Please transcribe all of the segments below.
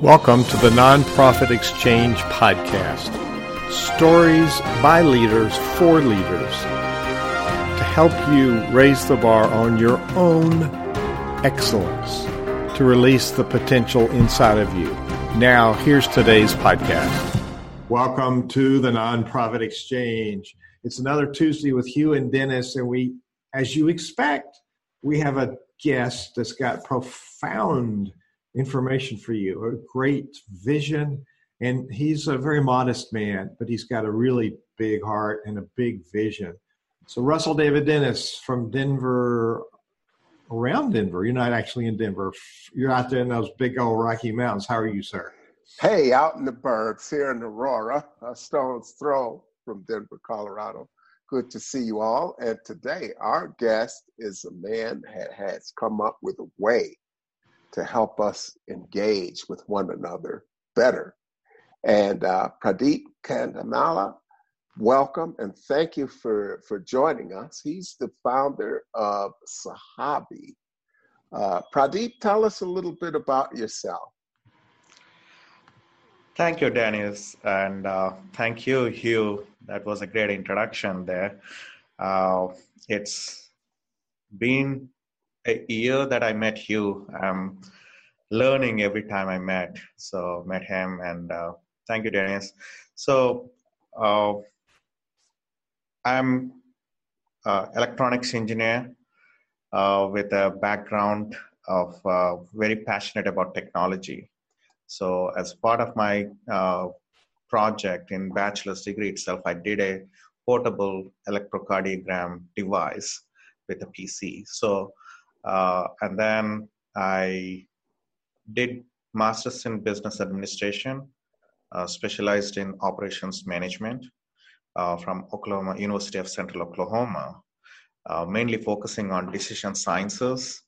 Welcome to the Nonprofit Exchange Podcast. Stories by leaders for leaders to help you raise the bar on your own excellence, to release the potential inside of you. Now, here's today's podcast. Welcome to the Nonprofit Exchange. It's another Tuesday with Hugh and Dennis, and we, as you expect, we have a guest that's got profound information for you, a great vision. And he's a very modest man, but he's got a really big heart and a big vision. So, Russell David Dennis from Denver, around Denver. You're not actually in Denver. You're out there in those big old Rocky Mountains. How are you, sir? Hey, out in the burbs here in Aurora, a stone's throw from Denver, Colorado. Good to see you all. And today, our guest is a man that has come up with a way to help us engage with one another better. And uh, Pradeep Kandimalla, welcome and thank you for, for joining us. He's the founder of SAHAVE. Uh, Pradeep, tell us a little bit about yourself. Thank you, Dennis, and uh, thank you, Hugh. That was a great introduction there. Uh, it's been a year that I met Hugh. I'm learning every time I met. So met him, and uh, thank you, Dennis. So uh, I'm uh, electronics engineer uh, with a background of uh, very passionate about technology. So as part of my uh, project in bachelor's degree itself, I did a portable electrocardiogram device with a PC. So uh, and then I did master's in business administration, uh, specialized in operations management uh, from Oklahoma University of Central Oklahoma, uh, mainly focusing on decision sciences,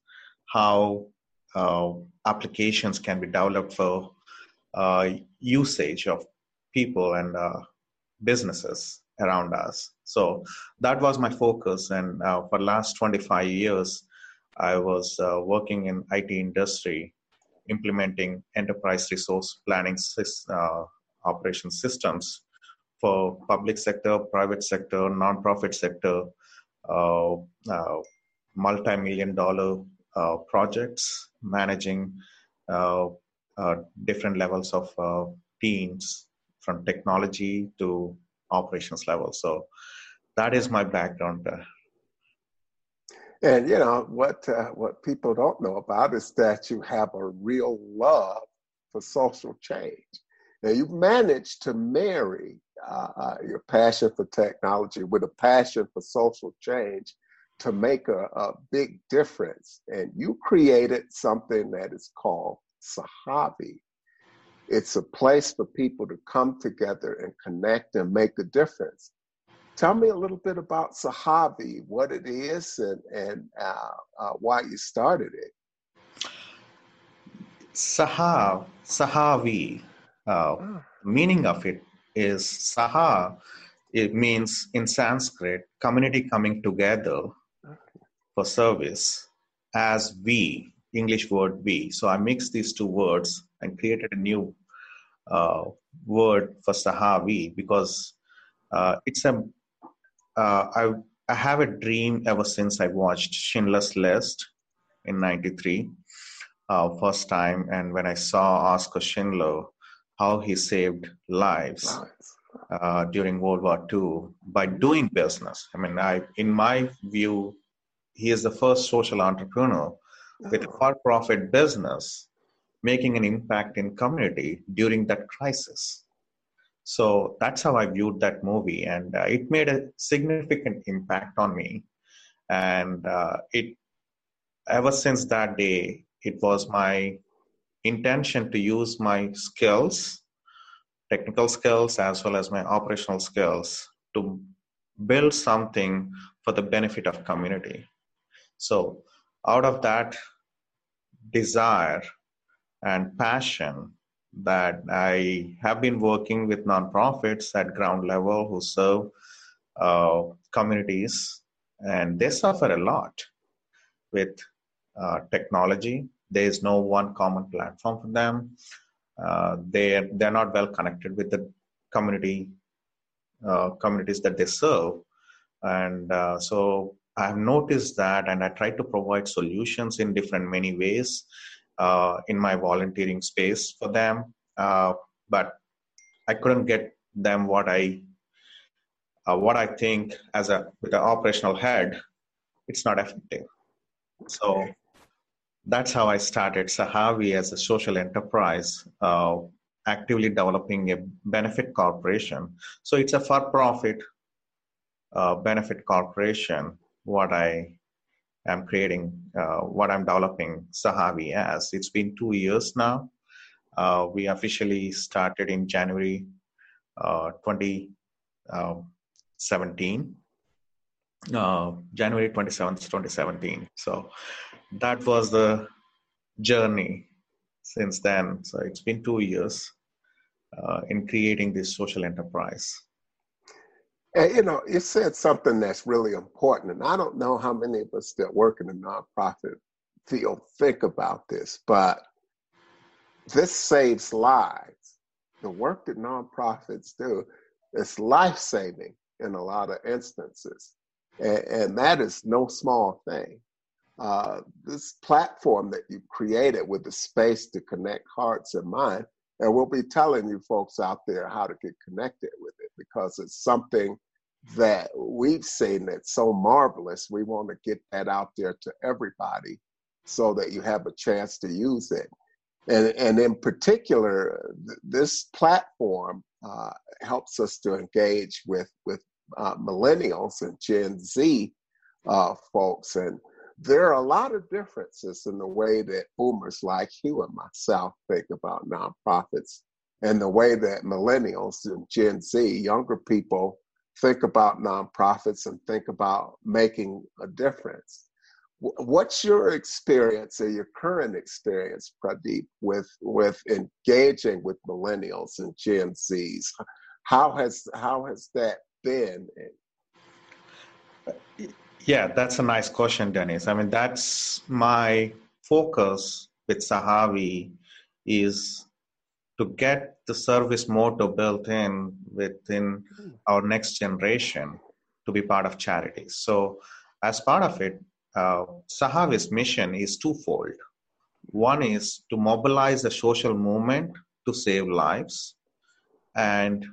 how uh, applications can be developed for uh, usage of people and businesses around us. So that was my focus, and for last 25 years, I was uh, working in IT industry, implementing enterprise resource planning uh, operation systems for public sector, private sector, nonprofit sector, uh, uh multi-million dollar uh, projects, managing uh, different levels of teams from technology to operations level. So that is my background. And you know what uh, what people don't know about is that you have a real love for social change. Now you've managed to marry uh, uh, your passion for technology with a passion for social change to make a, a big difference. And you created something that is called SAHAVE. It's a place for people to come together and connect and make a difference. Tell me a little bit about SAHAVE, what it is, and, and uh, uh, why you started it. Sahav, SAHAVE, uh, oh. meaning of it is Saha, it means in Sanskrit, community coming together for service as we, English word we. So I mixed these two words and created a new uh, word for SAHAVE because uh, it's a uh, I I have a dream ever since I watched Schindler's List in '93, uh, first time, and when I saw Oskar Schindler, how he saved lives uh, during World War II by doing business. I mean, I in my view, he is the first social entrepreneur with a for-profit business making an impact in community during that crisis so that's how I viewed that movie, and uh, it made a significant impact on me. And uh, it, ever since that day, it was my intention to use my skills, technical skills, as well as my operational skills, to build something for the benefit of community. So, out of that desire and passion, that I have been working with nonprofits at ground level who serve uh, communities, and they suffer a lot with uh, technology. There is no one common platform for them. uh, they're they're not well connected with the community uh, communities that they serve, and uh, so I've noticed that, and I try to provide solutions in different many ways uh, in my volunteering space for them, uh, but I couldn't get them what I uh, what I think as a with an operational head, it's not effective. So that's how I started SAHAVE as a social enterprise, uh, actively developing a benefit corporation. So it's a for-profit uh, benefit corporation. What I am creating, uh, what I'm developing SAHAVE as. It's been two years now. Uh, we officially started in January uh, 2017. Uh, January 27th, 2017. So that was the journey since then. So it's been two years uh, in creating this social enterprise. And you know, you said something that's really important, and I don't know how many of us that work in the nonprofit field think about this, but this saves lives. The work that nonprofits do is life saving in a lot of instances, and, and that is no small thing uh, this platform that you created with the space to connect hearts and minds. And we'll be telling you folks out there how to get connected with it because it's something that we've seen that's so marvelous. We want to get that out there to everybody so that you have a chance to use it. And, and in particular, th- this platform uh, helps us to engage with, with uh, millennials and Gen Z uh, folks. And there are a lot of differences in the way that boomers like you and myself think about nonprofits and the way that millennials and Gen Z, younger people, think about nonprofits and think about making a difference. What's your experience or your current experience, Pradeep, with with engaging with millennials and Gen Zs? How has how has that been? Yeah, that's a nice question, Dennis. I mean, that's my focus with SAHAVE is to get the service motto built in within our next generation to be part of charities. So, as part of it, uh, SAHAVE's mission is twofold. One is to mobilize a social movement to save lives and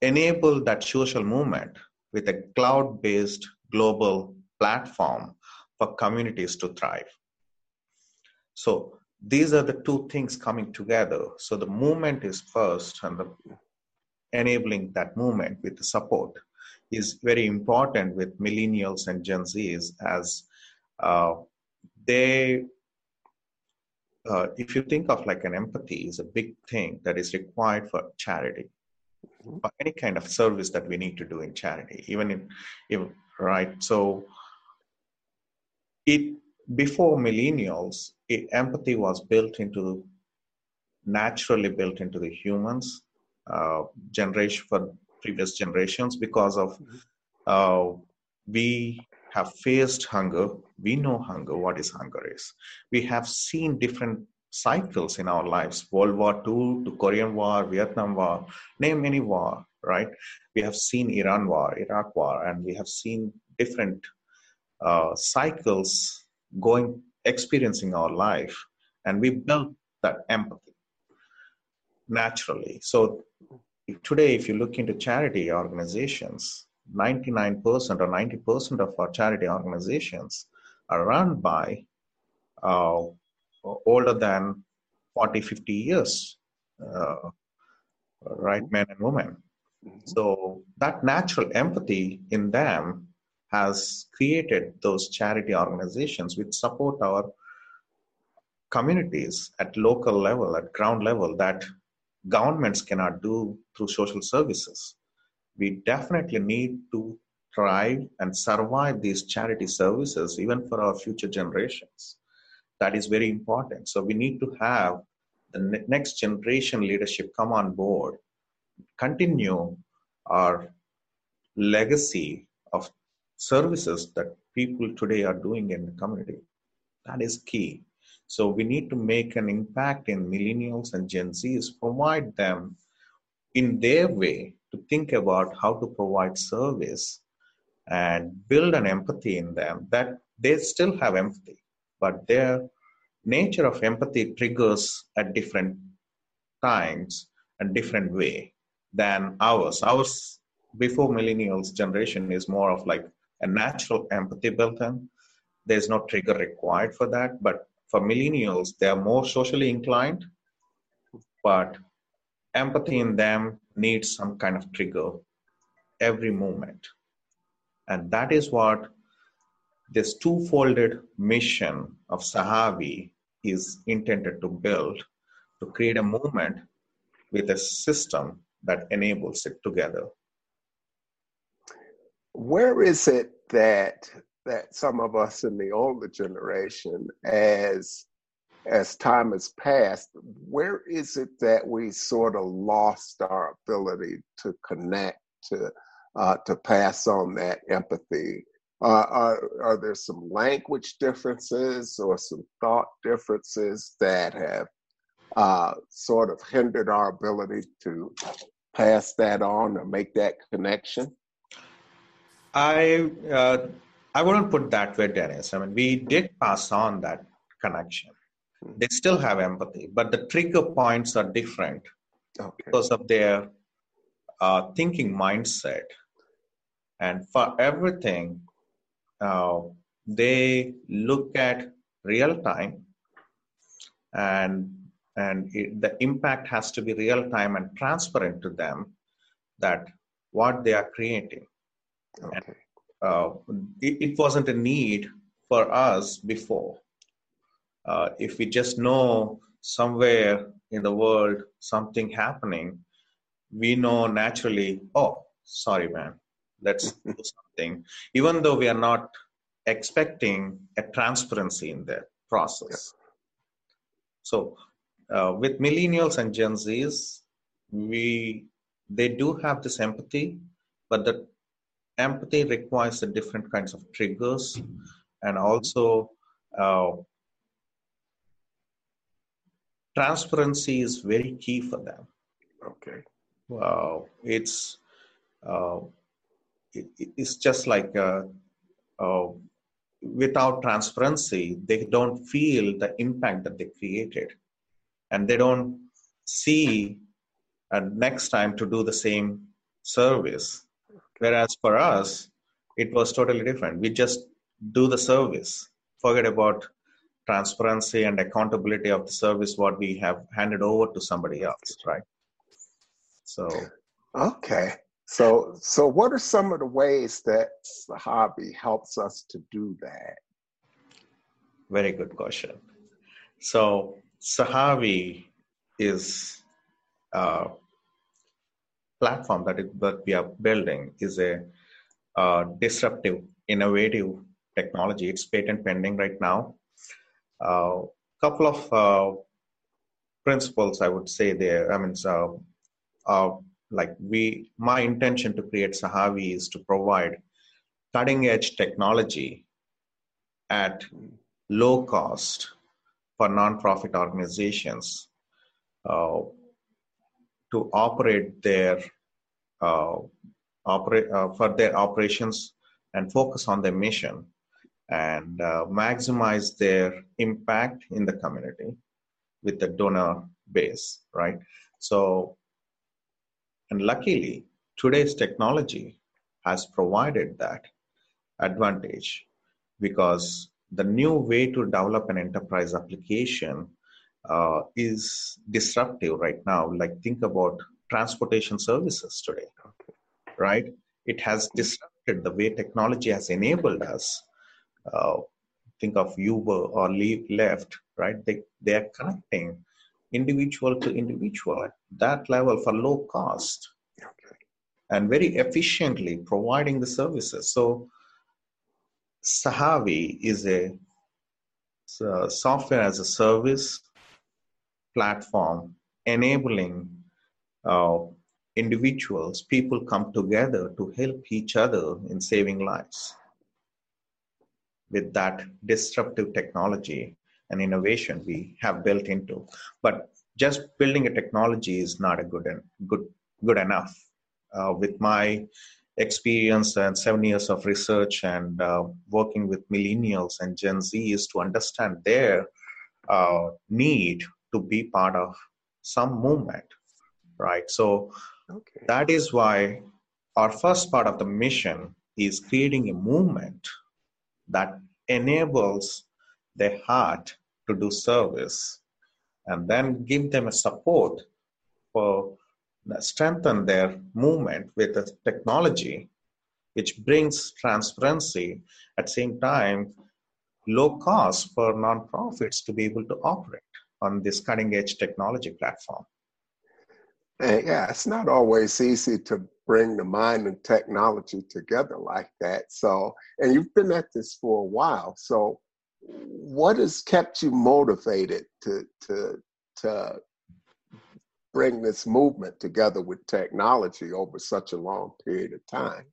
enable that social movement with a cloud based global platform for communities to thrive. So these are the two things coming together. So the movement is first, and the enabling that movement with the support is very important with millennials and Gen Zs as uh, they. Uh, if you think of like an empathy is a big thing that is required for charity mm-hmm. or any kind of service that we need to do in charity even in, right? So it before millennials, empathy was built into naturally built into the humans uh, generation for previous generations because of mm-hmm. uh, we have faced hunger we know hunger what is hunger is we have seen different cycles in our lives world war ii to korean war vietnam war name any war right? We have seen Iran war, Iraq war, and we have seen different uh, cycles going, experiencing our life, and we built that empathy naturally. So today, if you look into charity organizations, 99% or 90% of our charity organizations are run by uh, older than 40, 50 years, uh, right, men and women. Mm-hmm. So that natural empathy in them has created those charity organizations which support our communities at local level, at ground level, that governments cannot do through social services. We definitely need to thrive and survive these charity services even for our future generations. That is very important. So we need to have the next generation leadership come on board continue our legacy of services that people today are doing in the community. That is key. So we need to make an impact in millennials and Gen Zs, provide them in their way to think about how to provide service and build an empathy in them that they still have empathy, but their nature of empathy triggers at different times and different way than ours. Ours before millennials generation is more of like a natural empathy built in. There's no trigger required for that. But for millennials, they are more socially inclined, but empathy in them needs some kind of trigger every moment. And that is what this two-folded mission of SAHAVE is intended to build to create a movement with a system that enables it together. Where is it that that some of us in the older generation, as as time has passed, where is it that we sort of lost our ability to connect, to uh, to pass on that empathy? Uh, are, are there some language differences or some thought differences that have uh, sort of hindered our ability to pass that on or make that connection? I uh, I wouldn't put that way, Dennis. I mean, we did pass on that connection. They still have empathy, but the trigger points are different okay. because of their uh, thinking mindset. And for everything, uh, they look at real time, and and it, the impact has to be real time and transparent to them that what they are creating Okay. Uh, it, it, wasn't a need for us before. Uh, if we just know somewhere in the world something happening, we know naturally, oh, sorry, man, let's do something. Even though we are not expecting a transparency in the process. Yeah. So, uh, with millennials and Gen Zs, we they do have this empathy, but the empathy requires the different kinds of triggers and also uh, transparency is very key for them. Okay. Uh, it's uh, it, it's just like uh, uh, without transparency they don't feel the impact that they created. And they don't see uh, next time to do the same service Whereas for us, it was totally different. We just do the service, forget about transparency and accountability of the service what we have handed over to somebody else, right? So, okay. So, so what are some of the ways that SAHAVE helps us to do that? Very good question. So, SAHAVE is uh, platform that, it, that we are building is a uh, disruptive, innovative technology. It's patent pending right now. A uh, couple of uh, principles I would say there. I mean, so, uh, like we, my intention to create SAHAVE is to provide cutting edge technology at low cost for nonprofit organizations uh, to operate their uh, operate uh, for their operations and focus on their mission and uh, maximize their impact in the community with the donor base right? So and luckily today's technology has provided that advantage because the new way to develop an enterprise application uh, is disruptive right now. Like think about transportation services today, right? It has disrupted the way technology has enabled us. Uh, think of Uber or Lyft, right? They they are connecting individual to individual at that level for low cost and very efficiently providing the services. So SAHAVE is a, a software as a service platform enabling uh, individuals, people come together to help each other in saving lives with that disruptive technology and innovation we have built into. But just building a technology is not a good good good enough. Uh, with my experience and seven years of research and uh, working with millennials and Gen Z is to understand their uh, need to be part of some movement, right? So okay. that is why our first part of the mission is creating a movement that enables the heart to do service and then give them a support for strengthen their movement with the technology which brings transparency at the same time low cost for nonprofits to be able to operate on this cutting edge technology platform and yeah it's not always easy to bring the mind and technology together like that so and you've been at this for a while so what has kept you motivated to to to bring this movement together with technology over such a long period of time?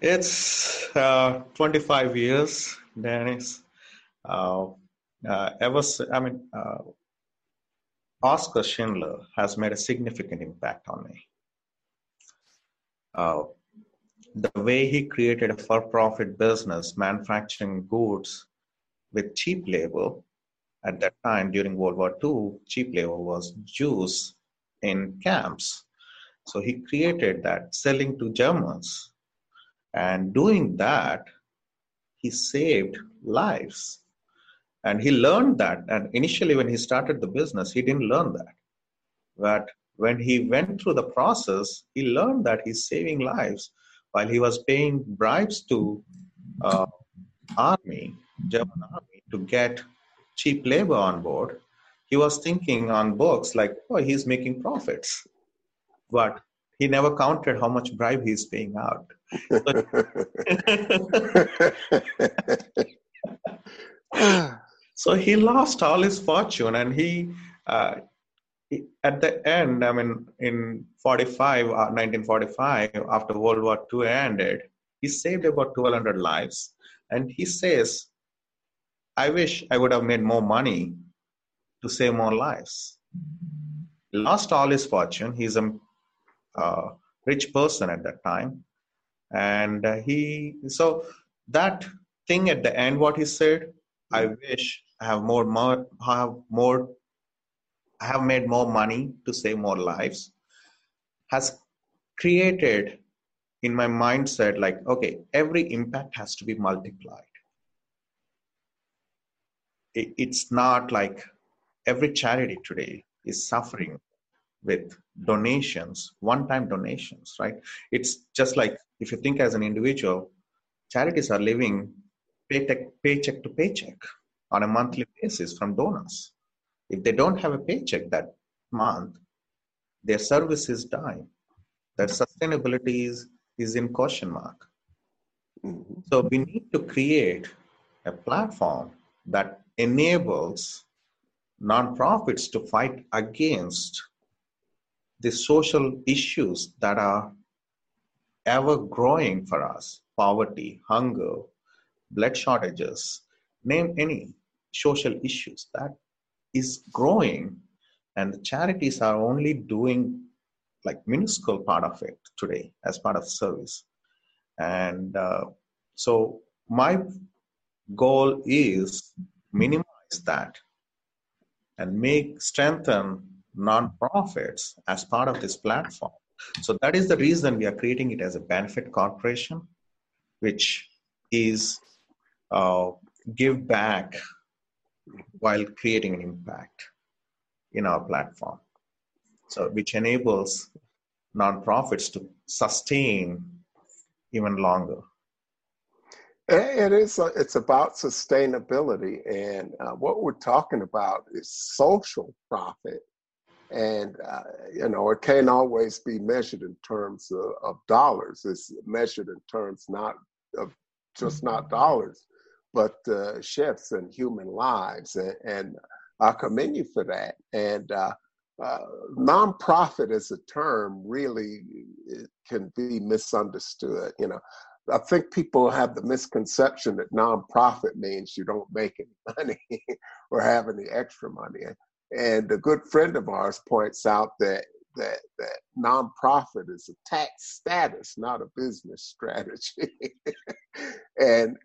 It's uh, 25 years, Dennis. Uh, uh, ever, I mean, uh, Oskar Schindler has made a significant impact on me. Uh, the way he created a for-profit business manufacturing goods with cheap labor at that time during World War II, cheap labor was Jews in camps. So he created that selling to Germans. And doing that, he saved lives. And he learned that. And initially, when he started the business, he didn't learn that. But when he went through the process, he learned that he's saving lives while he was paying bribes to uh, army, German army, to get cheap labor on board, he was thinking on books like, oh, he's making profits. But he never counted how much bribe he's paying out. so he lost all his fortune and he, uh, at the end, I mean, in 45, uh, 1945, after World War II ended, he saved about 1,200 lives. And he says I wish I would have made more money to save more lives. Lost all his fortune. He's a uh, rich person at that time. And uh, he, so that thing at the end, what he said, I wish I have more, more, have more, I have made more money to save more lives, has created in my mindset like, okay, every impact has to be multiplied it's not like every charity today is suffering with donations, one time donations, right? It's just like if you think as an individual, charities are living paycheck, paycheck to paycheck on a monthly basis from donors. If they don't have a paycheck that month, their services die. Their sustainability is, is in question mark. Mm-hmm. So we need to create a platform that enables nonprofits to fight against the social issues that are ever growing for us poverty, hunger, blood shortages, name any social issues that is growing and the charities are only doing like minuscule part of it today as part of service and uh, so my goal is minimize that and make strengthen nonprofits as part of this platform. So that is the reason we are creating it as a benefit corporation, which is uh, give back while creating an impact in our platform. So which enables nonprofits to sustain even longer. It is. Uh, it's about sustainability, and uh, what we're talking about is social profit, and uh, you know it can't always be measured in terms of, of, dollars. It's measured in terms not of just not dollars, but uh, shifts in human lives, and, and, I commend you for that. And uh, uh, nonprofit as a term really can be misunderstood. You know, I think people have the misconception that nonprofit means you don't make any money or have any extra money. And a good friend of ours points out that that that nonprofit is a tax status, not a business strategy. and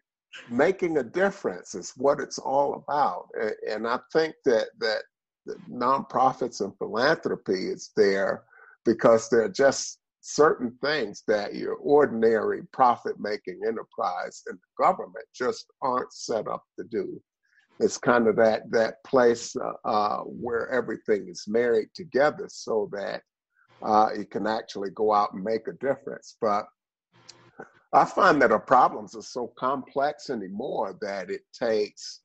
making a difference is what it's all about. And I think that that nonprofits and philanthropy is there because there are just certain things that your ordinary profit making enterprise and government just aren't set up to do. It's kind of that that place uh, uh, where everything is married together, so that uh, it can actually go out and make a difference. But I find that our problems are so complex anymore that it takes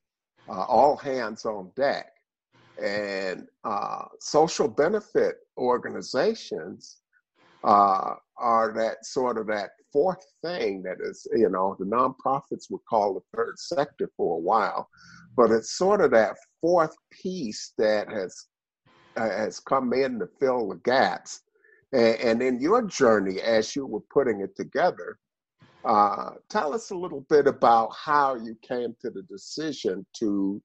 uh, all hands on deck, and uh, social benefit organizations uh, are that sort of that fourth thing that is, you know, the nonprofits would call the third sector for a while, but it's sort of that fourth piece that has uh, has come in to fill the gaps. And, and, in your journey, as you were putting it together, uh, tell us a little bit about how you came to the decision to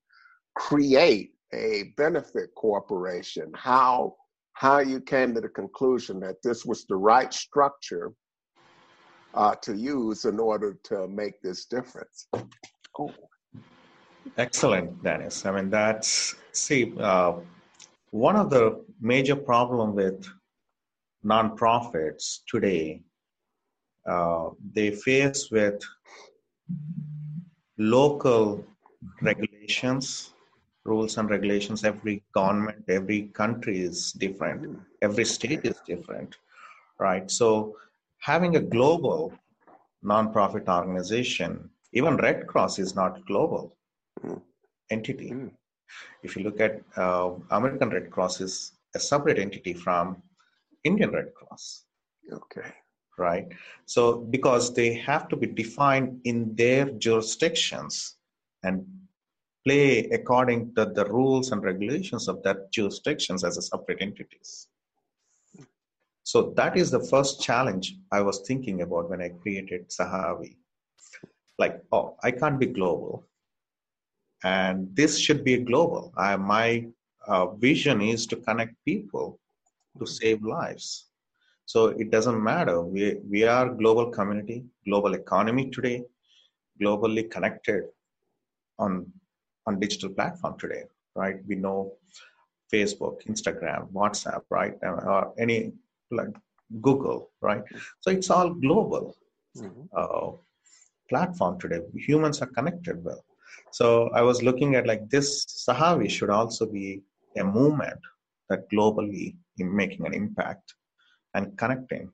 create a benefit corporation. How how you came to the conclusion that this was the right structure uh, to use in order to make this difference. Oh. Excellent, Dennis. I mean, that's, see, uh, one of the major problem with nonprofits today, uh, they face with local regulations rules and regulations. Every government every country is different. Hmm. every state is different right? So having a global nonprofit organization even red cross is not global entity. Mm. if you look at uh, american red cross is a separate entity from indian red cross. Okay right so because they have to be defined in their jurisdictions and play according to the rules and regulations of that jurisdictions as a separate entities. So that is the first challenge I was thinking about when I created SAHAVE. Like, oh, I can't be global, and this should be global. I, my uh, vision is to connect people to save lives. So it doesn't matter. We we are global community, global economy today, globally connected on on digital platform today, right? We know Facebook, Instagram, WhatsApp, right? Or any like Google, right? So it's all global mm-hmm. uh, platform today. Humans are connected well. So I was looking at like this SAHAVE should also be a movement that globally in making an impact and connecting.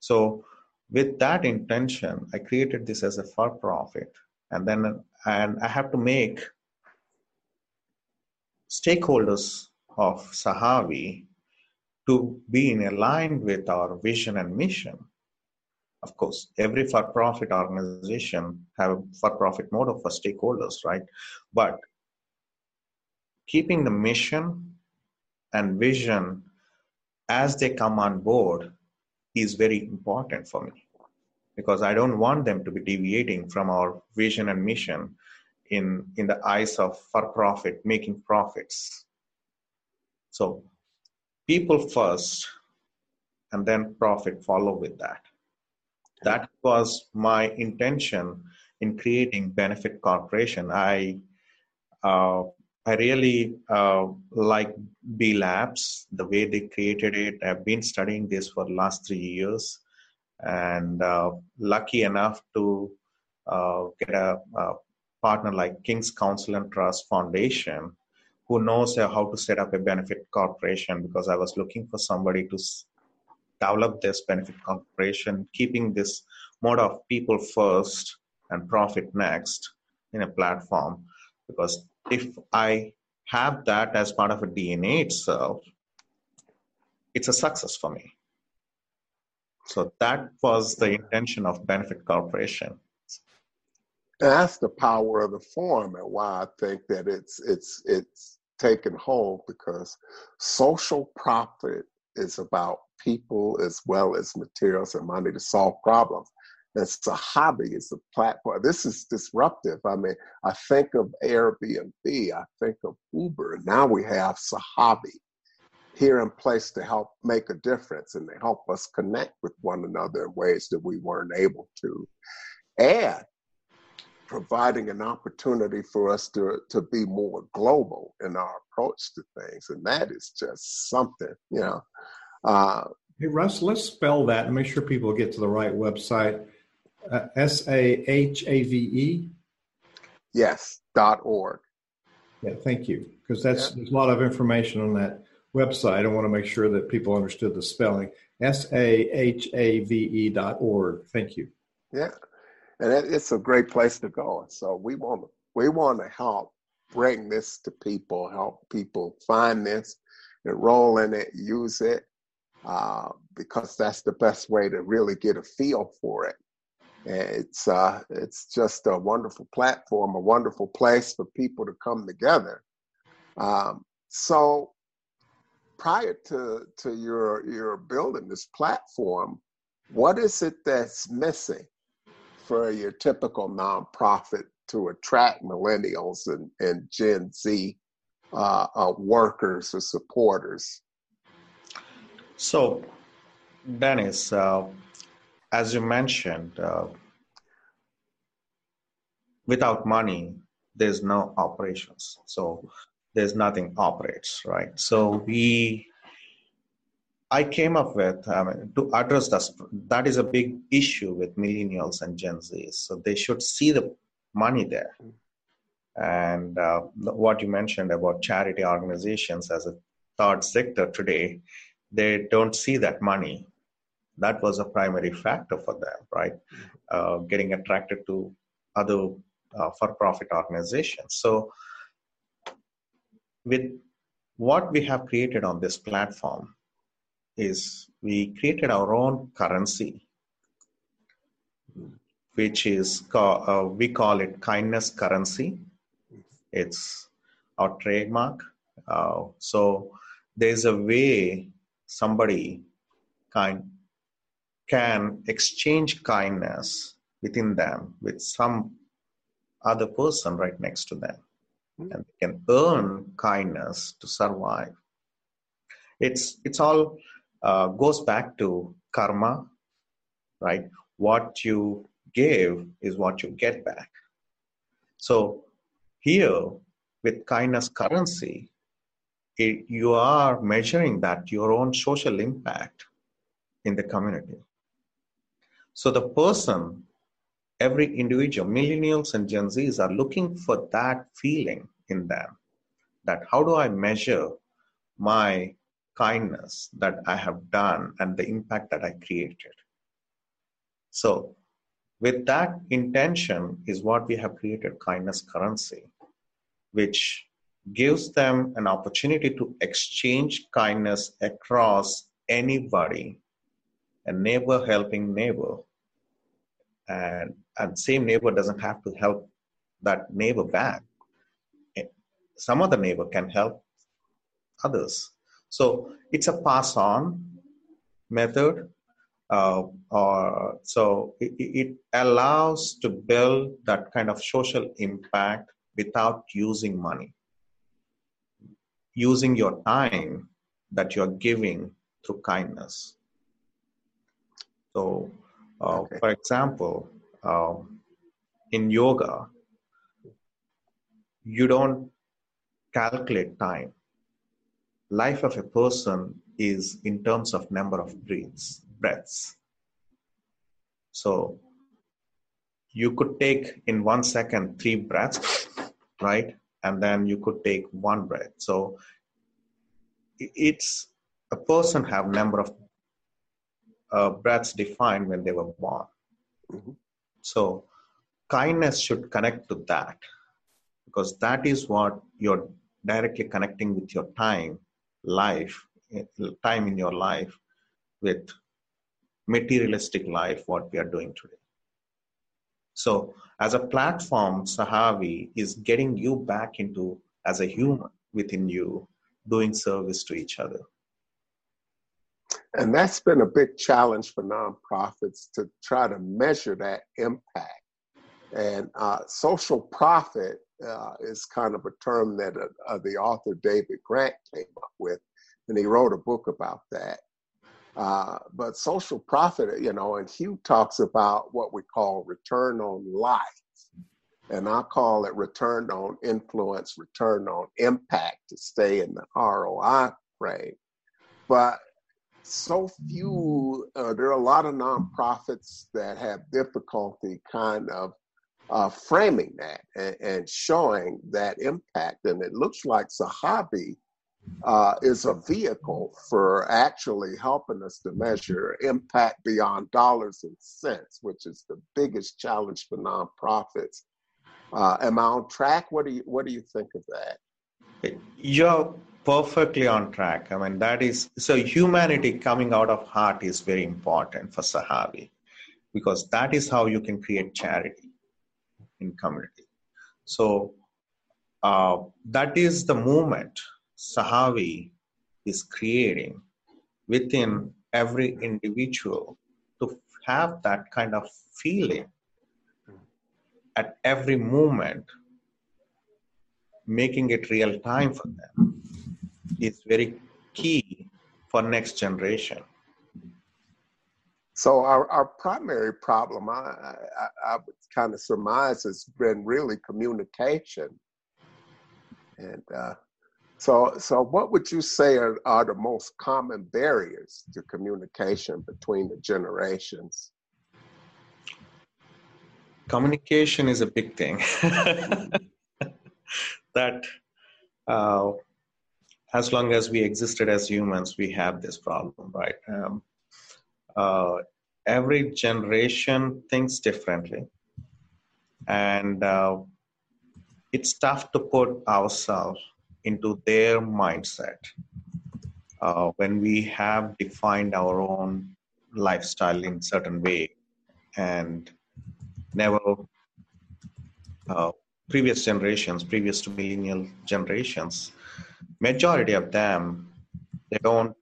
So with that intention, I created this as a for profit, and then and I have to make stakeholders of SAHAVE to be in aligned with our vision and mission. Of course, every for-profit organization have a for-profit model for stakeholders, right? But keeping the mission and vision as they come on board is very important for me. Because I don't want them to be deviating from our vision and mission in in the eyes of for profit making profits. So people first and then profit follow with that. That was my intention in creating benefit corporation. I uh, i really uh, like b labs the way they created it i've been studying this for last three years and uh, lucky enough to uh, get a, a partner like King's Counsel and Trust Foundation, who knows how to set up a benefit corporation because I was looking for somebody to develop this benefit corporation, keeping this mode of people first and profit next in a platform. Because if I have that as part of a DNA itself, it's a success for me. So that was the intention of Benefit Corporation that's the power of the form and why I think that it's it's it's taken hold because social profit is about people as well as materials and money to solve problems. It's a hobby, it's a platform. This is disruptive. I mean, I think of Airbnb, I think of Uber. Now we have SAHAVE here in place to help make a difference and to help us connect with one another in ways that we weren't able to. And providing an opportunity for us to, to be more global in our approach to things. And that is just something, you know. Uh, hey, Russ, let's spell that and make sure people get to the right website. Uh, S A H A V E? Yes, dot org. Yeah, thank you. Because that's yeah. there's a lot of information on that website. I want to make sure that people understood the spelling. S A H A V E dot org. Thank you. Yeah, and it's a great place to go. So we want to we want to help bring this to people, help people find this, enroll in it, use it, uh, because that's the best way to really get a feel for it. It's uh, it's just a wonderful platform, a wonderful place for people to come together. Um, so prior to to your your building this platform, what is it that's missing for your typical nonprofit to attract millennials and, and Gen Z uh, uh, workers or supporters? So, Dennis, uh, as you mentioned, uh, without money, there's no operations. So there's nothing operates, right? So we, I came up with I mean, to address that. That is a big issue with millennials and Gen Zs. So they should see the money there. And uh, what you mentioned about charity organizations as a third sector today, they don't see that money. That was a primary factor for them, right? Uh, getting attracted to other uh, for-profit organizations. So with what we have created on this platform is we created our own currency which is uh, we call it kindness currency it's our trademark uh, so there's a way somebody kind can exchange kindness within them with some other person right next to them and they can earn kindness to survive. It's it's all uh, goes back to karma, right? What you give is what you get back. So here with kindness currency, it, you are measuring that your own social impact in the community. So the person every individual, millennials and Gen Zs are looking for that feeling in them that how do I measure my kindness that I have done and the impact that I created. So, with that intention, is what we have created kindness currency, which gives them an opportunity to exchange kindness across anybody, a neighbor helping neighbor, and and same neighbor doesn't have to help that neighbor back. Some other neighbor can help others. So it's a pass on method uh, or so it, it allows to build that kind of social impact without using money. Using your time that you're giving through kindness so uh, okay. For example, um, in yoga, you don't calculate time. Life of a person is in terms of number of breaths, breaths. So you could take in one second three breaths, right? And then you could take one breath. So it's a person have number of uh, breaths defined when they were born. Mm-hmm. So, kindness should connect to that because that is what you're directly connecting with your time, life, time in your life with materialistic life, what we are doing today. So, as a platform, SAHAVE is getting you back into as a human within you, doing service to each other. And that's been a big challenge for nonprofits to try to measure that impact. And uh, social profit uh, is kind of a term that uh, the author David Grant came up with, and he wrote a book about that. Uh, but social profit, you know, and Hugh talks about what we call return on life. And I call it return on influence, return on impact to stay in the ROI frame. But so few, uh, there are a lot of nonprofits that have difficulty kind of uh, framing that and, and, showing that impact. And it looks like SAHAVE uh, is a vehicle for actually helping us to measure impact beyond dollars and cents, which is the biggest challenge for nonprofits. Uh, am I on track? What do you What do you think of that? You're perfectly on track. I mean, that is so. Humanity coming out of heart is very important for SAHAVE, because that is how you can create charity in community. So uh, that is the movement SAHAVE is creating within every individual to have that kind of feeling at every moment, making it real time for them is very key for next generation. So our, our primary problem, I, I, I would kind of surmise, has been really communication. And uh, so, so what would you say are, are the most common barriers to communication between the generations? Communication is a big thing. that uh, as long as we existed as humans, we have this problem, right? Um, uh, every generation thinks differently, and uh, it's tough to put ourselves into their mindset uh, when we have defined our own lifestyle in certain way and never uh, previous generations previous to millennial generations majority of them they don't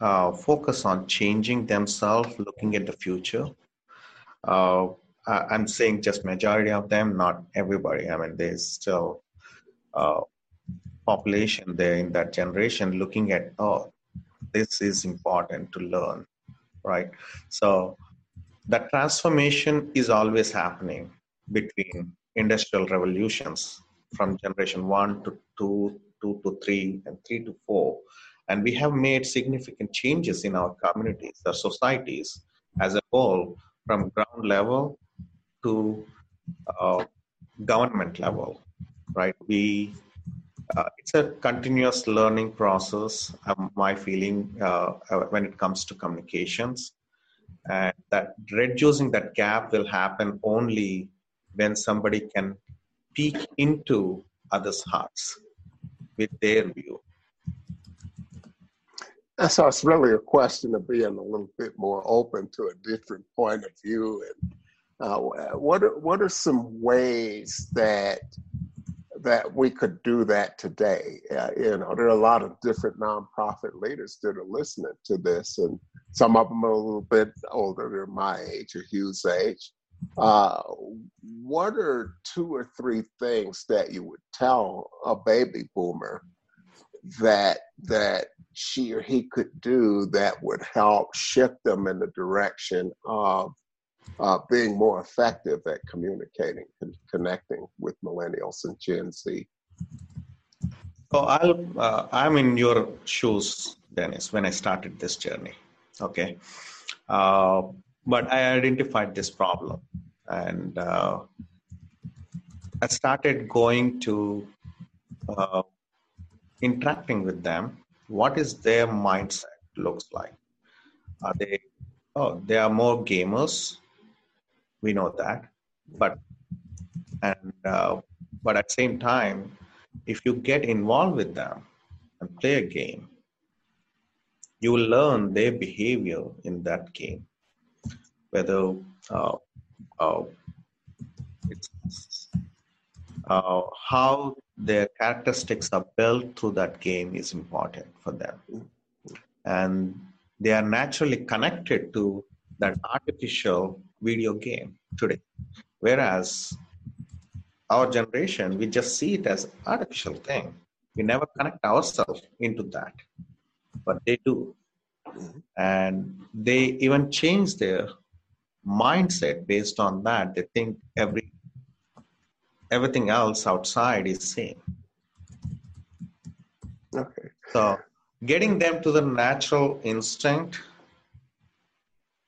uh, focus on changing themselves looking at the future. Uh, i'm saying just majority of them not everybody. I mean there's still uh, population there in that generation looking at oh this is important to learn right? So that transformation is always happening between industrial revolutions from generation 1 to 2 2 to 3 and 3 to 4 and we have made significant changes in our communities our societies as a whole from ground level to uh, government level right? We uh, it's a continuous learning process. Um, my feeling uh, uh, when it comes to communications, and that reducing that gap will happen only when somebody can peek into others' hearts with their view. So it's really a question of being a little bit more open to a different point of view. And uh, what are, what are some ways that that we could do that today. Uh, you know, there are a lot of different nonprofit leaders that are listening to this, and some of them are a little bit older than my age or Hugh's age. Uh, what are two or three things that you would tell a baby boomer that that she or he could do that would help shift them in the direction of uh, being more effective at communicating and connecting with millennials and Gen Z? So I'll, uh, I'm in your shoes, Dennis, when I started this journey. Okay. Uh, but I identified this problem and uh, I started going to uh, interacting with them. What is their mindset looks like? Are they, oh, they are more gamers we know that but and uh, but at the same time if you get involved with them and play a game you will learn their behavior in that game whether uh, uh, it's uh, how their characteristics are built through that game is important for them and they are naturally connected to that artificial video game today. Whereas our generation, we just see it as artificial thing. We never connect ourselves into that, but they do, and they even change their mindset based on that. They think every everything else outside is same. Okay. So getting them to the natural instinct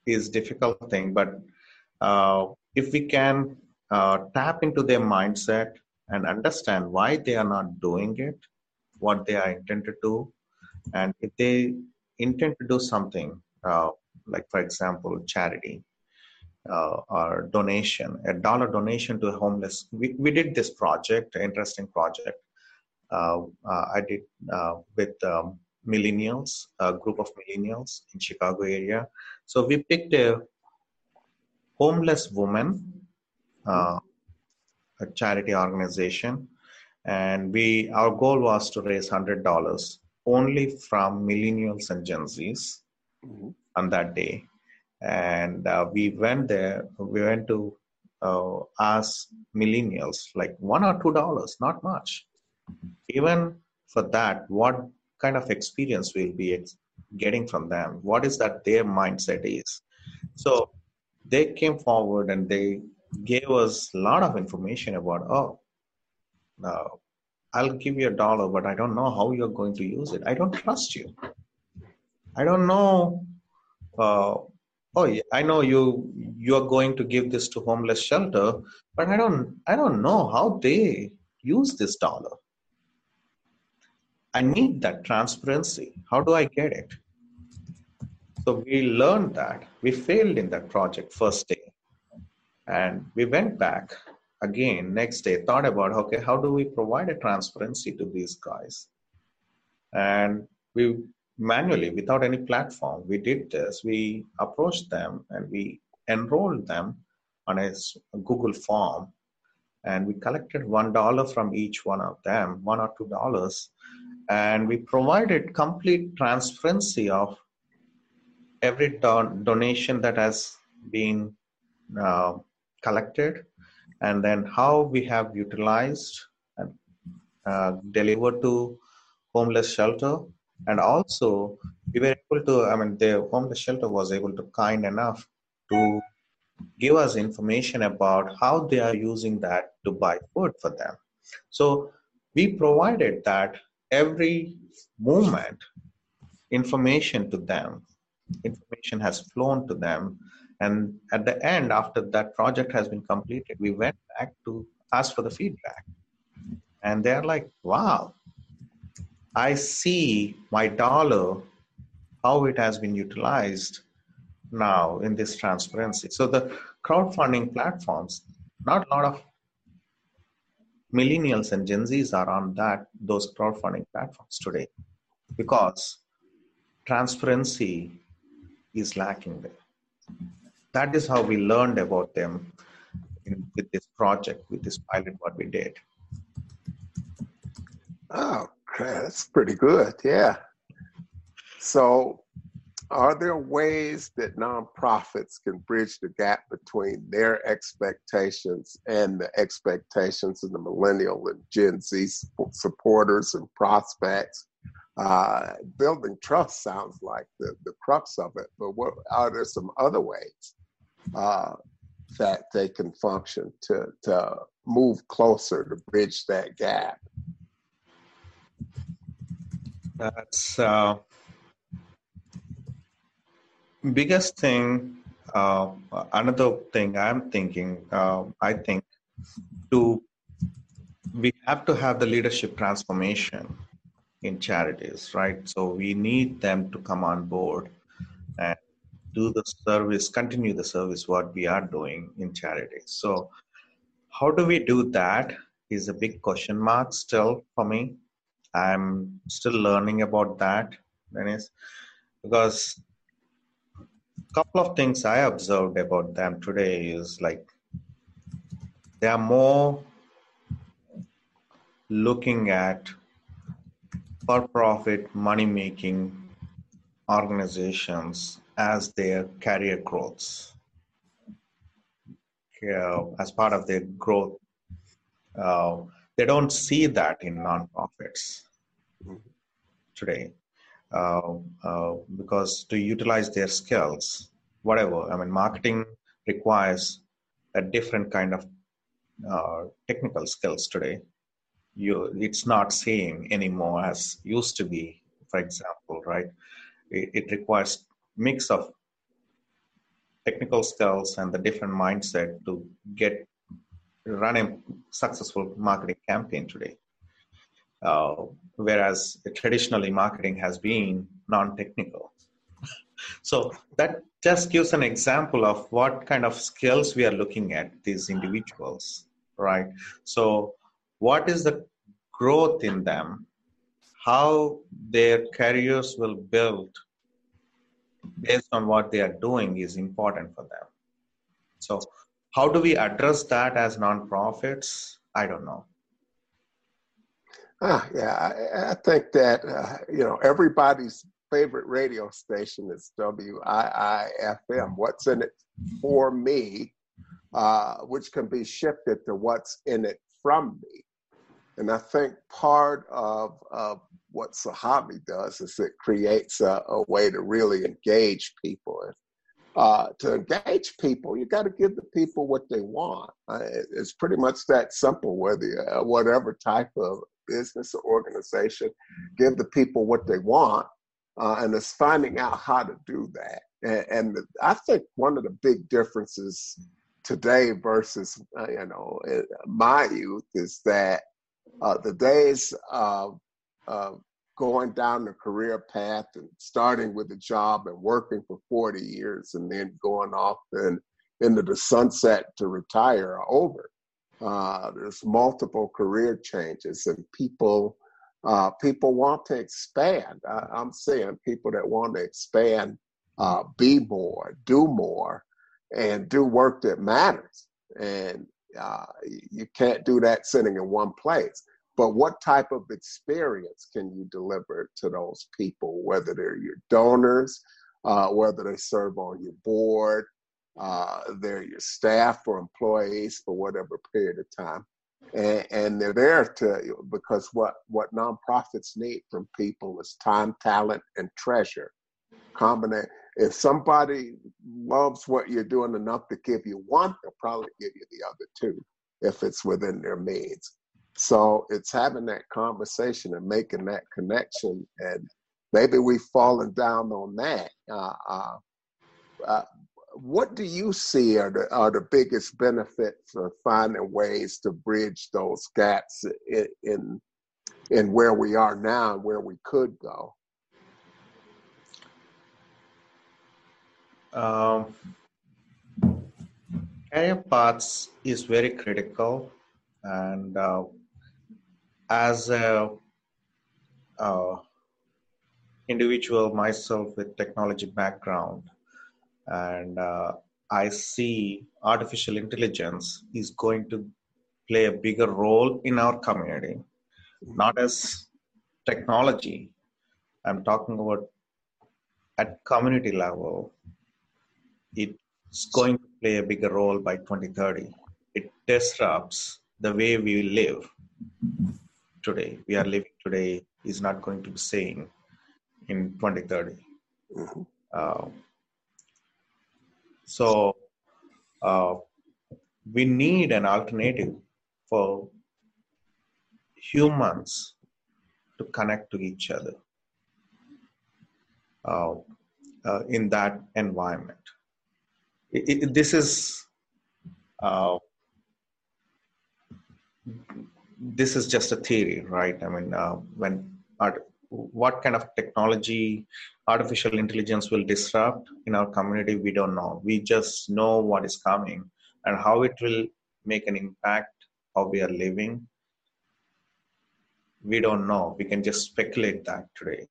is difficult thing, but uh, if we can uh, tap into their mindset and understand why they are not doing it, what they are intended to do, and if they intend to do something, uh, like for example, charity, uh, or donation, a dollar donation to a homeless. We, we did this project, interesting project. Uh, uh, I did uh, with um, millennials, a group of millennials in Chicago area. So we picked a homeless woman, uh, a charity organization, and we our goal was to raise hundred dollars only from millennials and Gen Zs mm-hmm. on that day and uh, we went there we went to uh, ask millennials like one or two dollars not much. Even for that what kind of experience we'll be ex- getting from them? What is that their mindset is? So they came forward and they gave us a lot of information about oh uh, i'll give you a dollar but i don't know how you're going to use it. I don't trust you. I don't know oh i know you you are going to give this to homeless shelter but i don't i don't know how they use this dollar. I need that transparency. How do i get it? So we learned that. We failed in that project first day. And we went back again next day thought about okay how do we provide a transparency to these guys? And we manually without any platform. We did this. We approached them and we enrolled them on a Google form and we collected one dollar from each one of them, one or two dollars, and we provided complete transparency of every don- donation that has been uh, collected, and then how we have utilized and uh, delivered to homeless shelter, and also we were able to i mean the homeless shelter was able to kind enough to give us information about how they are using that to buy food for them. So we provided that every movement information to them. Information has flown to them. And at the end after that project has been completed we went back to ask for the feedback. And they're like wow I see my dollar, how it has been utilized now in this transparency. So the crowdfunding platforms, not a lot of millennials and Gen Zs are on that those crowdfunding platforms today because transparency is lacking there. That is how we learned about them in, with this project, with this pilot, what we did. Oh, that's pretty good. Yeah. So, are there ways that nonprofits can bridge the gap between their expectations and the expectations of the millennial and Gen Z supporters and prospects? Uh, building trust sounds like the, the crux of it, but what are there some other ways uh, that they can function to, to move closer to bridge that gap? That's uh, biggest thing. Uh, another thing I'm thinking. Uh, I think to we have to have the leadership transformation in charities, right? So we need them to come on board and do the service, continue the service what we are doing in charities. So how do we do that? Is a big question mark still for me I'm still learning about that, Dennis, because a couple of things I observed about them today is like they are more looking at for profit money making organizations as their career growths. As part of their growth, uh, they don't see that in nonprofits today uh, uh, because to utilize their skills, whatever, I mean, marketing requires a different kind of uh, technical skills today. You, it's not same anymore as used to be. For example, right? It, it requires mix of technical skills and the different mindset to get run a successful marketing campaign today. Uh, whereas traditionally marketing has been non-technical. so that just gives an example of what kind of skills we are looking at these individuals, right? So what is the growth in them? How their careers will build based on what they are doing is important for them. So how do we address that as nonprofits? I don't know. Ah, yeah, I, I think that uh, you know everybody's favorite radio station is WIIFM. What's in it for me, uh, which can be shifted to what's in it from me. And I think part of, of what SAHAVE does is it creates a, a way to really engage people. And uh, to engage people, you got to give the people what they want. Uh, it's pretty much that simple. Whether uh, whatever type of business or organization, give the people what they want, uh, and it's finding out how to do that. And, and I think one of the big differences today versus uh, you know my youth is that the days of going down the career path and starting with a job and working for 40 years and then going off and into the sunset to retire are over. Uh, there's multiple career changes and people uh, people want to expand. I, am saying people that want to expand, uh, be more, do more, and do work that matters. And uh, you can't do that sitting in one place but what type of experience can you deliver to those people, whether they're your donors, uh, whether they serve on your board, uh, they're your staff or employees for whatever period of time. And, and, they're there to because what what nonprofits need from people is time, talent, and treasure. Combinate. If somebody loves what you're doing enough to give you one, they'll probably give you the other two if it's within their means. So it's having that conversation and making that connection, and maybe we've fallen down on that. Uh, uh, uh, what do you see are the are the biggest benefits of finding ways to bridge those gaps in in, in where we are now and where we could go? Um, career paths is very critical, and uh, as a uh, individual myself with technology background and uh, i see artificial intelligence is going to play a bigger role in our community not as technology. I'm talking about at community level it's going to play a bigger role by 2030 it disrupts the way we live today, we are living today, is not going to be same in 2030. Mm-hmm. Uh, so uh, we need an alternative for humans to connect to each other uh, uh in that environment. It, it, this is uh, this is just a theory, right? I mean, uh, when art, what kind of technology artificial intelligence will disrupt in our community, we don't know. We just know what is coming and how it will make an impact how we are living. We don't know. We can just speculate that today.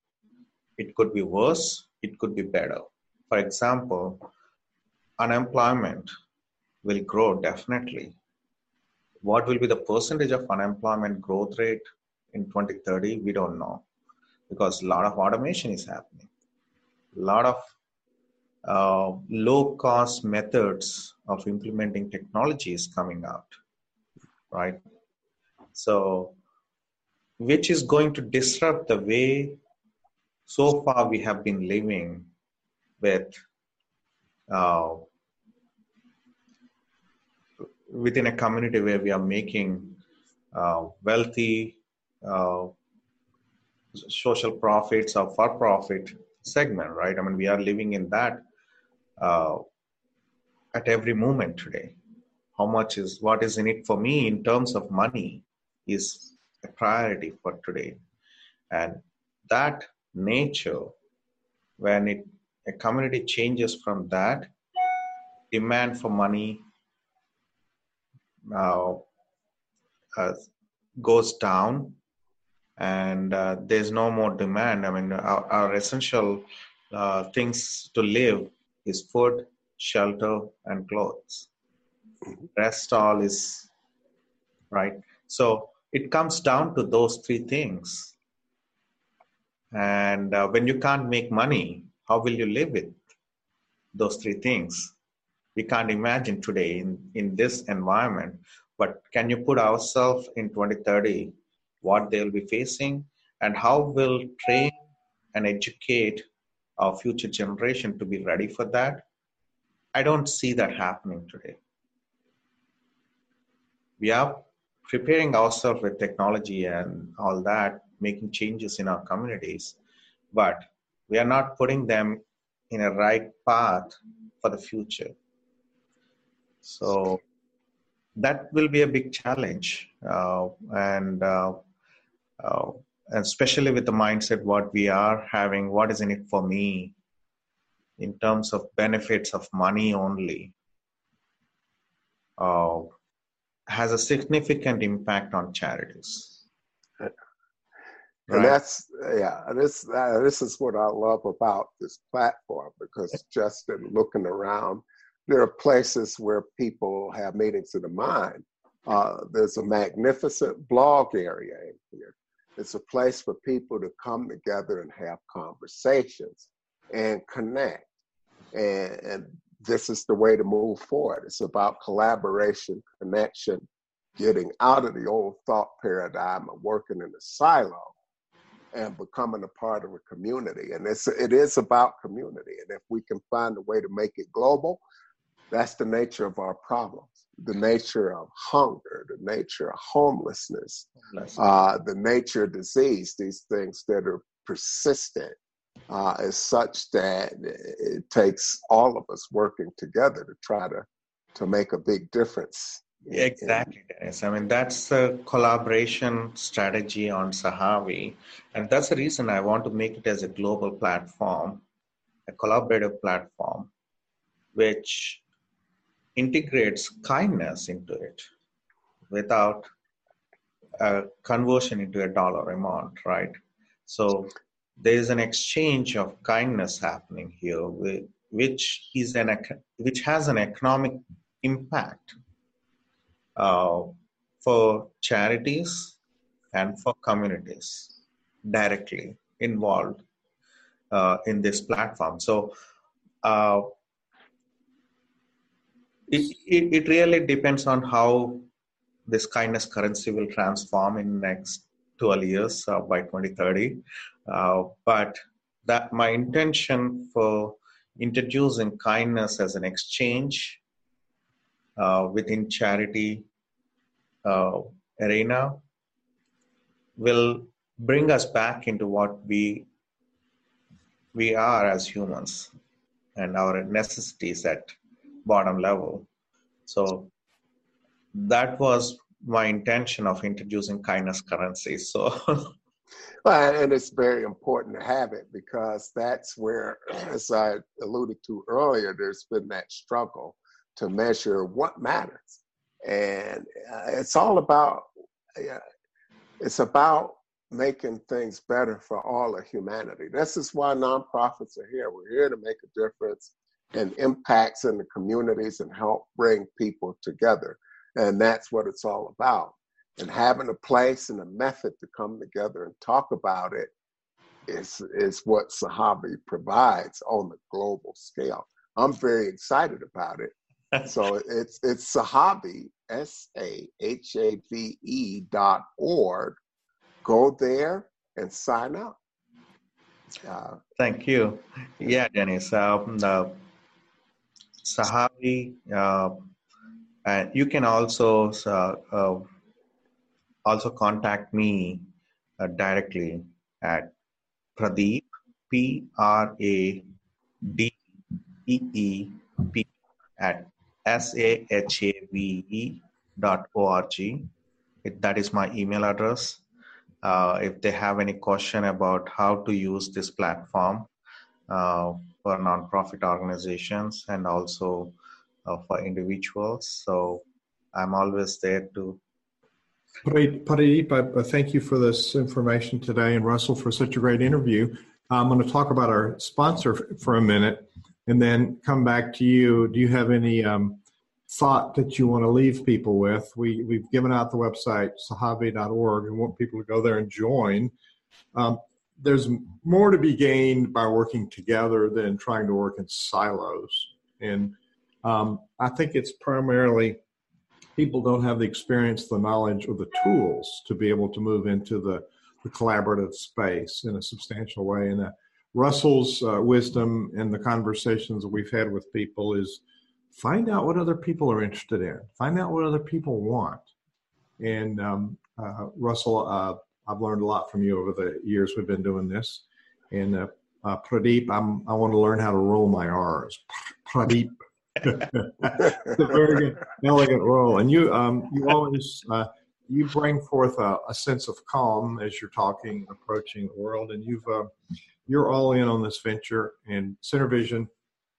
It could be worse. It could be better. For example, unemployment will grow definitely what will be the percentage of unemployment growth rate in 2030? We don't know because a lot of automation is happening. A lot of uh, low cost methods of implementing technology is coming out, right? So, which is going to disrupt the way so far we have been living with uh, within a community where we are making uh, wealthy uh, social profits or for profit segment, right? I mean, we are living in that uh, at every moment today. How much is what is in it for me in terms of money is a priority for today, and that nature, when it a community changes from that demand for money goes down and uh, there's no more demand. I mean our, our essential uh, things to live is food shelter and clothes. Rest all is right? So it comes down to those three things. And uh, when you can't make money how will you live with those three things we can't imagine today in, in this environment but can you put ourselves in 2030 what they'll be facing and how we'll train and educate our future generation to be ready for that? I don't see that happening today. We are preparing ourselves with technology and all that making changes in our communities but we are not putting them in a right path for the future so that will be a big challenge uh, and uh, uh, especially with the mindset what we are having what is in it for me? In terms of benefits of money only uh, has a significant impact on charities. And that's yeah this uh, this is what i love about this platform because just in looking around there are places where people have meetings of the mind uh, there's a magnificent blog area in here it's a place for people to come together and have conversations and connect and, and this is the way to move forward it's about collaboration connection getting out of the old thought paradigm of working in a silo and becoming a part of a community. And it's it is about community. And if we can find a way to make it global, that's the nature of our problems. The nature of hunger, the nature of homelessness, uh, the nature of disease, these things that are persistent uh, is such that it takes all of us working together to try to to make a big difference Exactly, Dennis. I mean, that's the collaboration strategy on SAHAVE. And that's the reason I want to make it as a global platform, a collaborative platform, which integrates kindness into it without a conversion into a dollar amount, right? So there is an exchange of kindness happening here, which is an which has an economic impact uh, for charities and for communities directly involved uh, in this platform. So uh, it, it, it, really depends on how this kindness currency will transform in next 12 years uh, by 2030. Uh, but that my intention for introducing kindness as an exchange uh, within charity uh, arena will bring us back into what we we are as humans and our necessities at bottom level so that was my intention of introducing kindness currency so well, and it's very important to have it because that's where as i alluded to earlier there's been that struggle to measure what matters and uh, it's all about it's about making things better for all of humanity. This is why nonprofits are here. We're here to make a difference and impacts in the communities and help bring people together. And that's what it's all about. And having a place and a method to come together and talk about it is is what SAHAVE provides on the global scale. I'm very excited about it. so it's it's SAHAVE S A H A V E dot org. Go there and sign up. Uh, Thank you. Yeah, Dennis. Uh, the SAHAVE, uh, and you can also uh, also contact me uh, directly at Pradeep P R A D E E P at S A H A V E dot O R G. That is my email address. Uh, if they have any question about how to use this platform uh, for nonprofit organizations and also uh, for individuals. So I'm always there to. Pradeep, I, thank you for this information today and Russell for such a great interview. I'm going to talk about our sponsor for a minute and then come back to you. Do you have any um, thought that you want to leave people with. We, we've given out the website, sahave.org, and want people to go there and join. Um, there's more to be gained by working together than trying to work in silos. And um, I think it's primarily people don't have the experience, the knowledge, or the tools to be able to move into the, the collaborative space in a substantial way. And uh, Russell's uh, wisdom and the conversations that we've had with people is – find out what other people are interested in. Find out what other people want. And um, uh, Russell, uh, I've learned a lot from you over the years we've been doing this. And uh, uh Pradeep, I'm, I want to learn how to roll my R's. Pradeep. it's a very good, elegant roll. And you, um, you always, uh, you bring forth a, a, sense of calm as you're talking, approaching the world, and you've, uh, you're all in on this venture. And SynerVision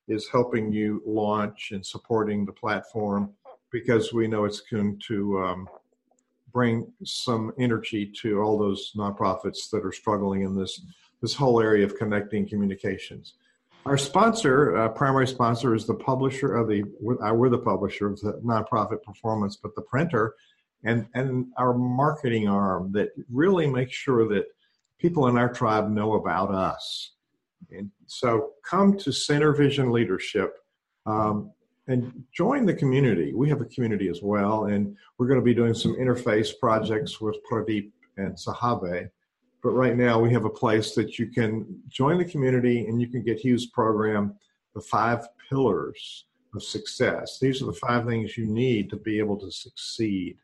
is helping you launch and supporting the platform because we know it's going to um, bring some energy to all those nonprofits that are struggling in this this whole area of connecting communications. Our sponsor, uh, primary sponsor, is the publisher of the. Uh, we're the publisher of the nonprofit performance, but the printer, and and our marketing arm that really makes sure that people in our tribe know about us and so come to SynerVision Leadership um, and join the community. We have a community as well, and we're going to be doing some interface projects with Pradeep and SAHAVE. But right now, we have a place that you can join the community and you can get Hugh's program, The Five Pillars of Success. These are the five things you need to be able to succeed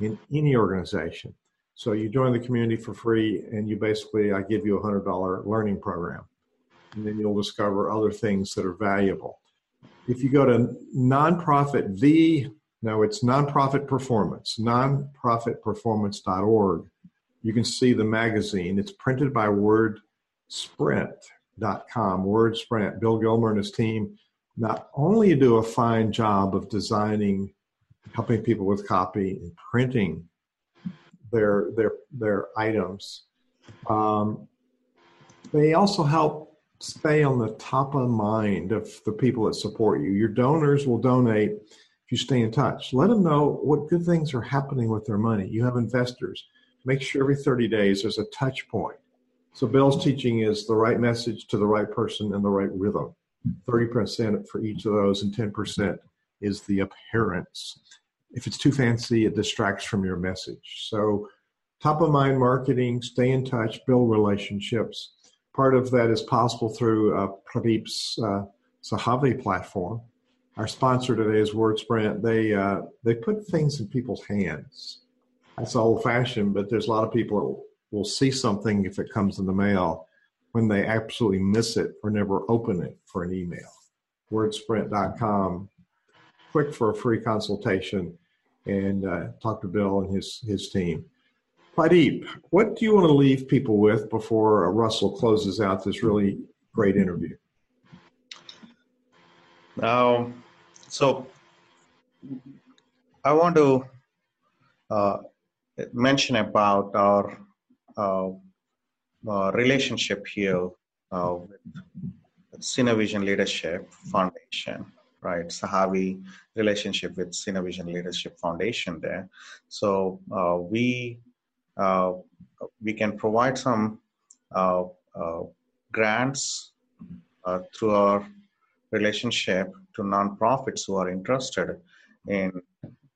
in any organization. So you join the community for free, and you basically, I give you a $100 learning program and then you'll discover other things that are valuable. If you go to nonprofit V, no, it's nonprofit performance, nonprofitperformance.org. You can see the magazine. It's printed by WordSprint.com. WordSprint. Bill Gilmer and his team not only do a fine job of designing, helping people with copy and printing their their their items, um, they also help stay on the top of mind of the people that support you. Your donors will donate if you stay in touch. Let them know what good things are happening with their money. You have investors. Make sure every 30 days there's a touch point. So Bill's teaching is the right message to the right person in the right rhythm. 30% for each of those and 10% is the appearance. If it's too fancy, it distracts from your message. So top of mind marketing, stay in touch, build relationships Part of that is possible through uh, Pradeep's uh, SAHAVE platform. Our sponsor today is WordSprint. They uh, they put things in people's hands. That's old fashioned, but there's a lot of people that will see something if it comes in the mail when they absolutely miss it or never open it for an email. WordSprint.com. Quick for a free consultation and uh, talk to Bill and his his team. Pradeep, what do you want to leave people with before Russell closes out this really great interview? Um, so, I want to uh, mention about our uh, uh, relationship here uh, with SynerVision Leadership Foundation, right? SAHAVE relationship with SynerVision Leadership Foundation there. So uh, we we can provide some uh, uh, grants uh, through our relationship to nonprofits who are interested in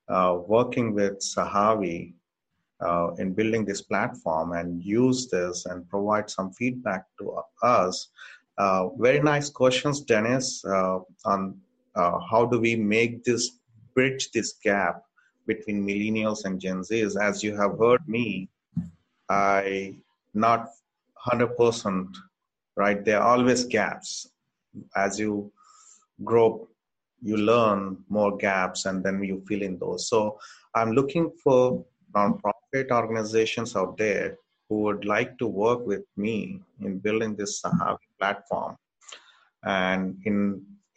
uh, working with SAHAVE uh, in building this platform and use this and provide some feedback to us. Uh, very nice questions, Dennis, uh, on uh, how do we make this bridge this gap between millennials and Gen Zs. As you have heard me, I not 100% right. There are always gaps. As you grow, you learn more gaps, and then you fill in those. So I'm looking for nonprofit organizations out there who would like to work with me in building this SAHAVE platform and in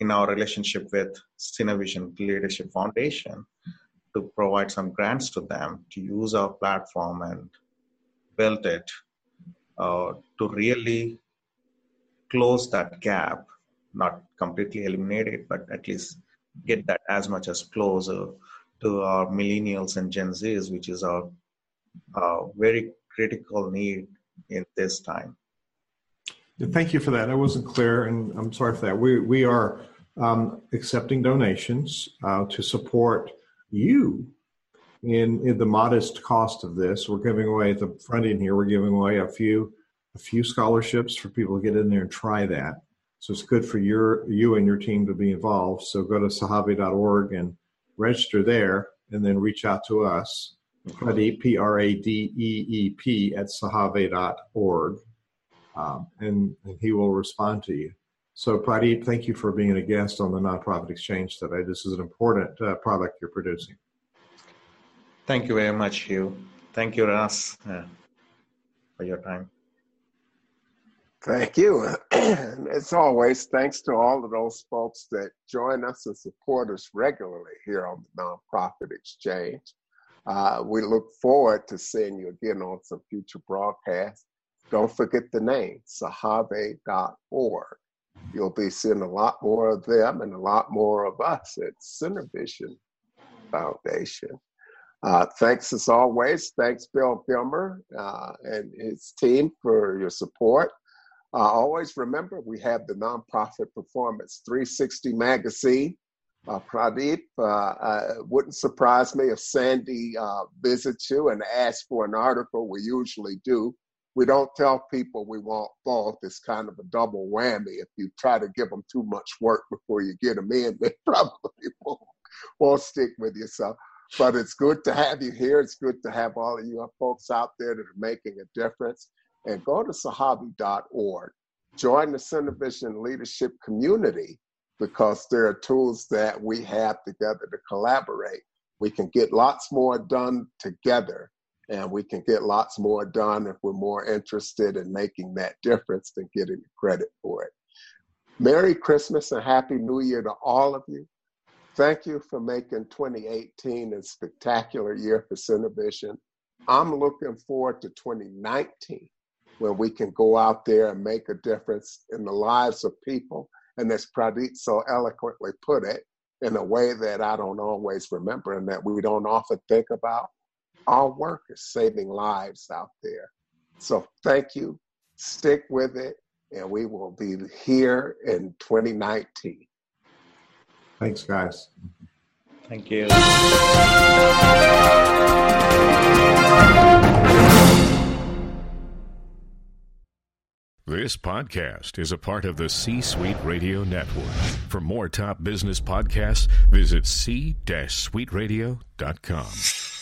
in our relationship with SynerVision Leadership Foundation to provide some grants to them to use our platform and build it uh, to really close that gap, not completely eliminate it, but at least get that as much as closer to our millennials and Gen Zs, which is our uh, very critical need in this time. Thank you for that. I wasn't clear, and I'm sorry for that. We we are um, accepting donations uh, to support you in, in the modest cost of this. We're giving away at the front end here. We're giving away a few a few scholarships for people to get in there and try that. So it's good for your you and your team to be involved. So go to sahave.org and register there, and then reach out to us. Pradeep, P R A D E E P, at sahave.org um, and, and he will respond to you. So, Pradeep, thank you for being a guest on the Nonprofit Exchange today. This is an important uh, product you're producing. Thank you very much, Hugh. Thank you, Russ, uh, for your time. Thank you. And as always, thanks to all of those folks that join us and support us regularly here on the Nonprofit Exchange. Uh, we look forward to seeing you again on some future broadcasts. Don't forget the name, sahave.org. You'll be seeing a lot more of them and a lot more of us at SynerVision Foundation. Uh, thanks as always. Thanks, Bill Gilmer uh, and his team for your support. Uh, always remember, we have the Nonprofit Performance 360 magazine. Uh, Pradeep, uh, uh, wouldn't surprise me if Sandy visits you and asks for an article. We usually do we don't tell people we want both. It's kind of a double whammy. If you try to give them too much work before you get them in, they probably won't, won't stick with you. So, but it's good to have you here. It's good to have all of you folks out there that are making a difference. And go to sahave.org. Join the SynerVision leadership community because there are tools that we have together to collaborate. We can get lots more done together and we can get lots more done if we're more interested in making that difference than getting credit for it. Merry Christmas and Happy New Year to all of you. Thank you for making 2018 a spectacular year for SynerVision. I'm looking forward to 2019 when we can go out there and make a difference in the lives of people. And as Pradeep so eloquently put it, in a way that I don't always remember and that we don't often think about our work is saving lives out there. So thank you. Stick with it, and we will be here in 2019. Thanks, guys. Thank you. This podcast is a part of the C Suite Radio Network. For more top business podcasts, visit c-suiteradio.com.